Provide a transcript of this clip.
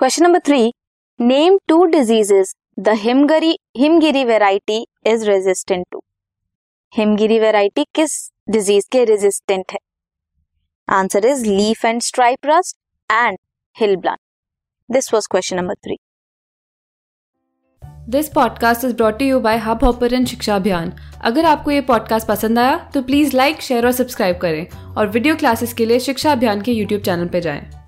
Question number three name two diseases the Himgiri Himgiri variety is resistant to Himgiri variety किस disease के resistant है? Answer is leaf and stripe rust and hill ब्लान this was question number three this podcast is brought you by Hubhopper Shiksha Abhiyan अगर आपको ये podcast पसंद आया तो please like share और सब्सक्राइब करें और वीडियो क्लासेस के लिए शिक्षा अभियान के यूट्यूब चैनल पर जाएँ।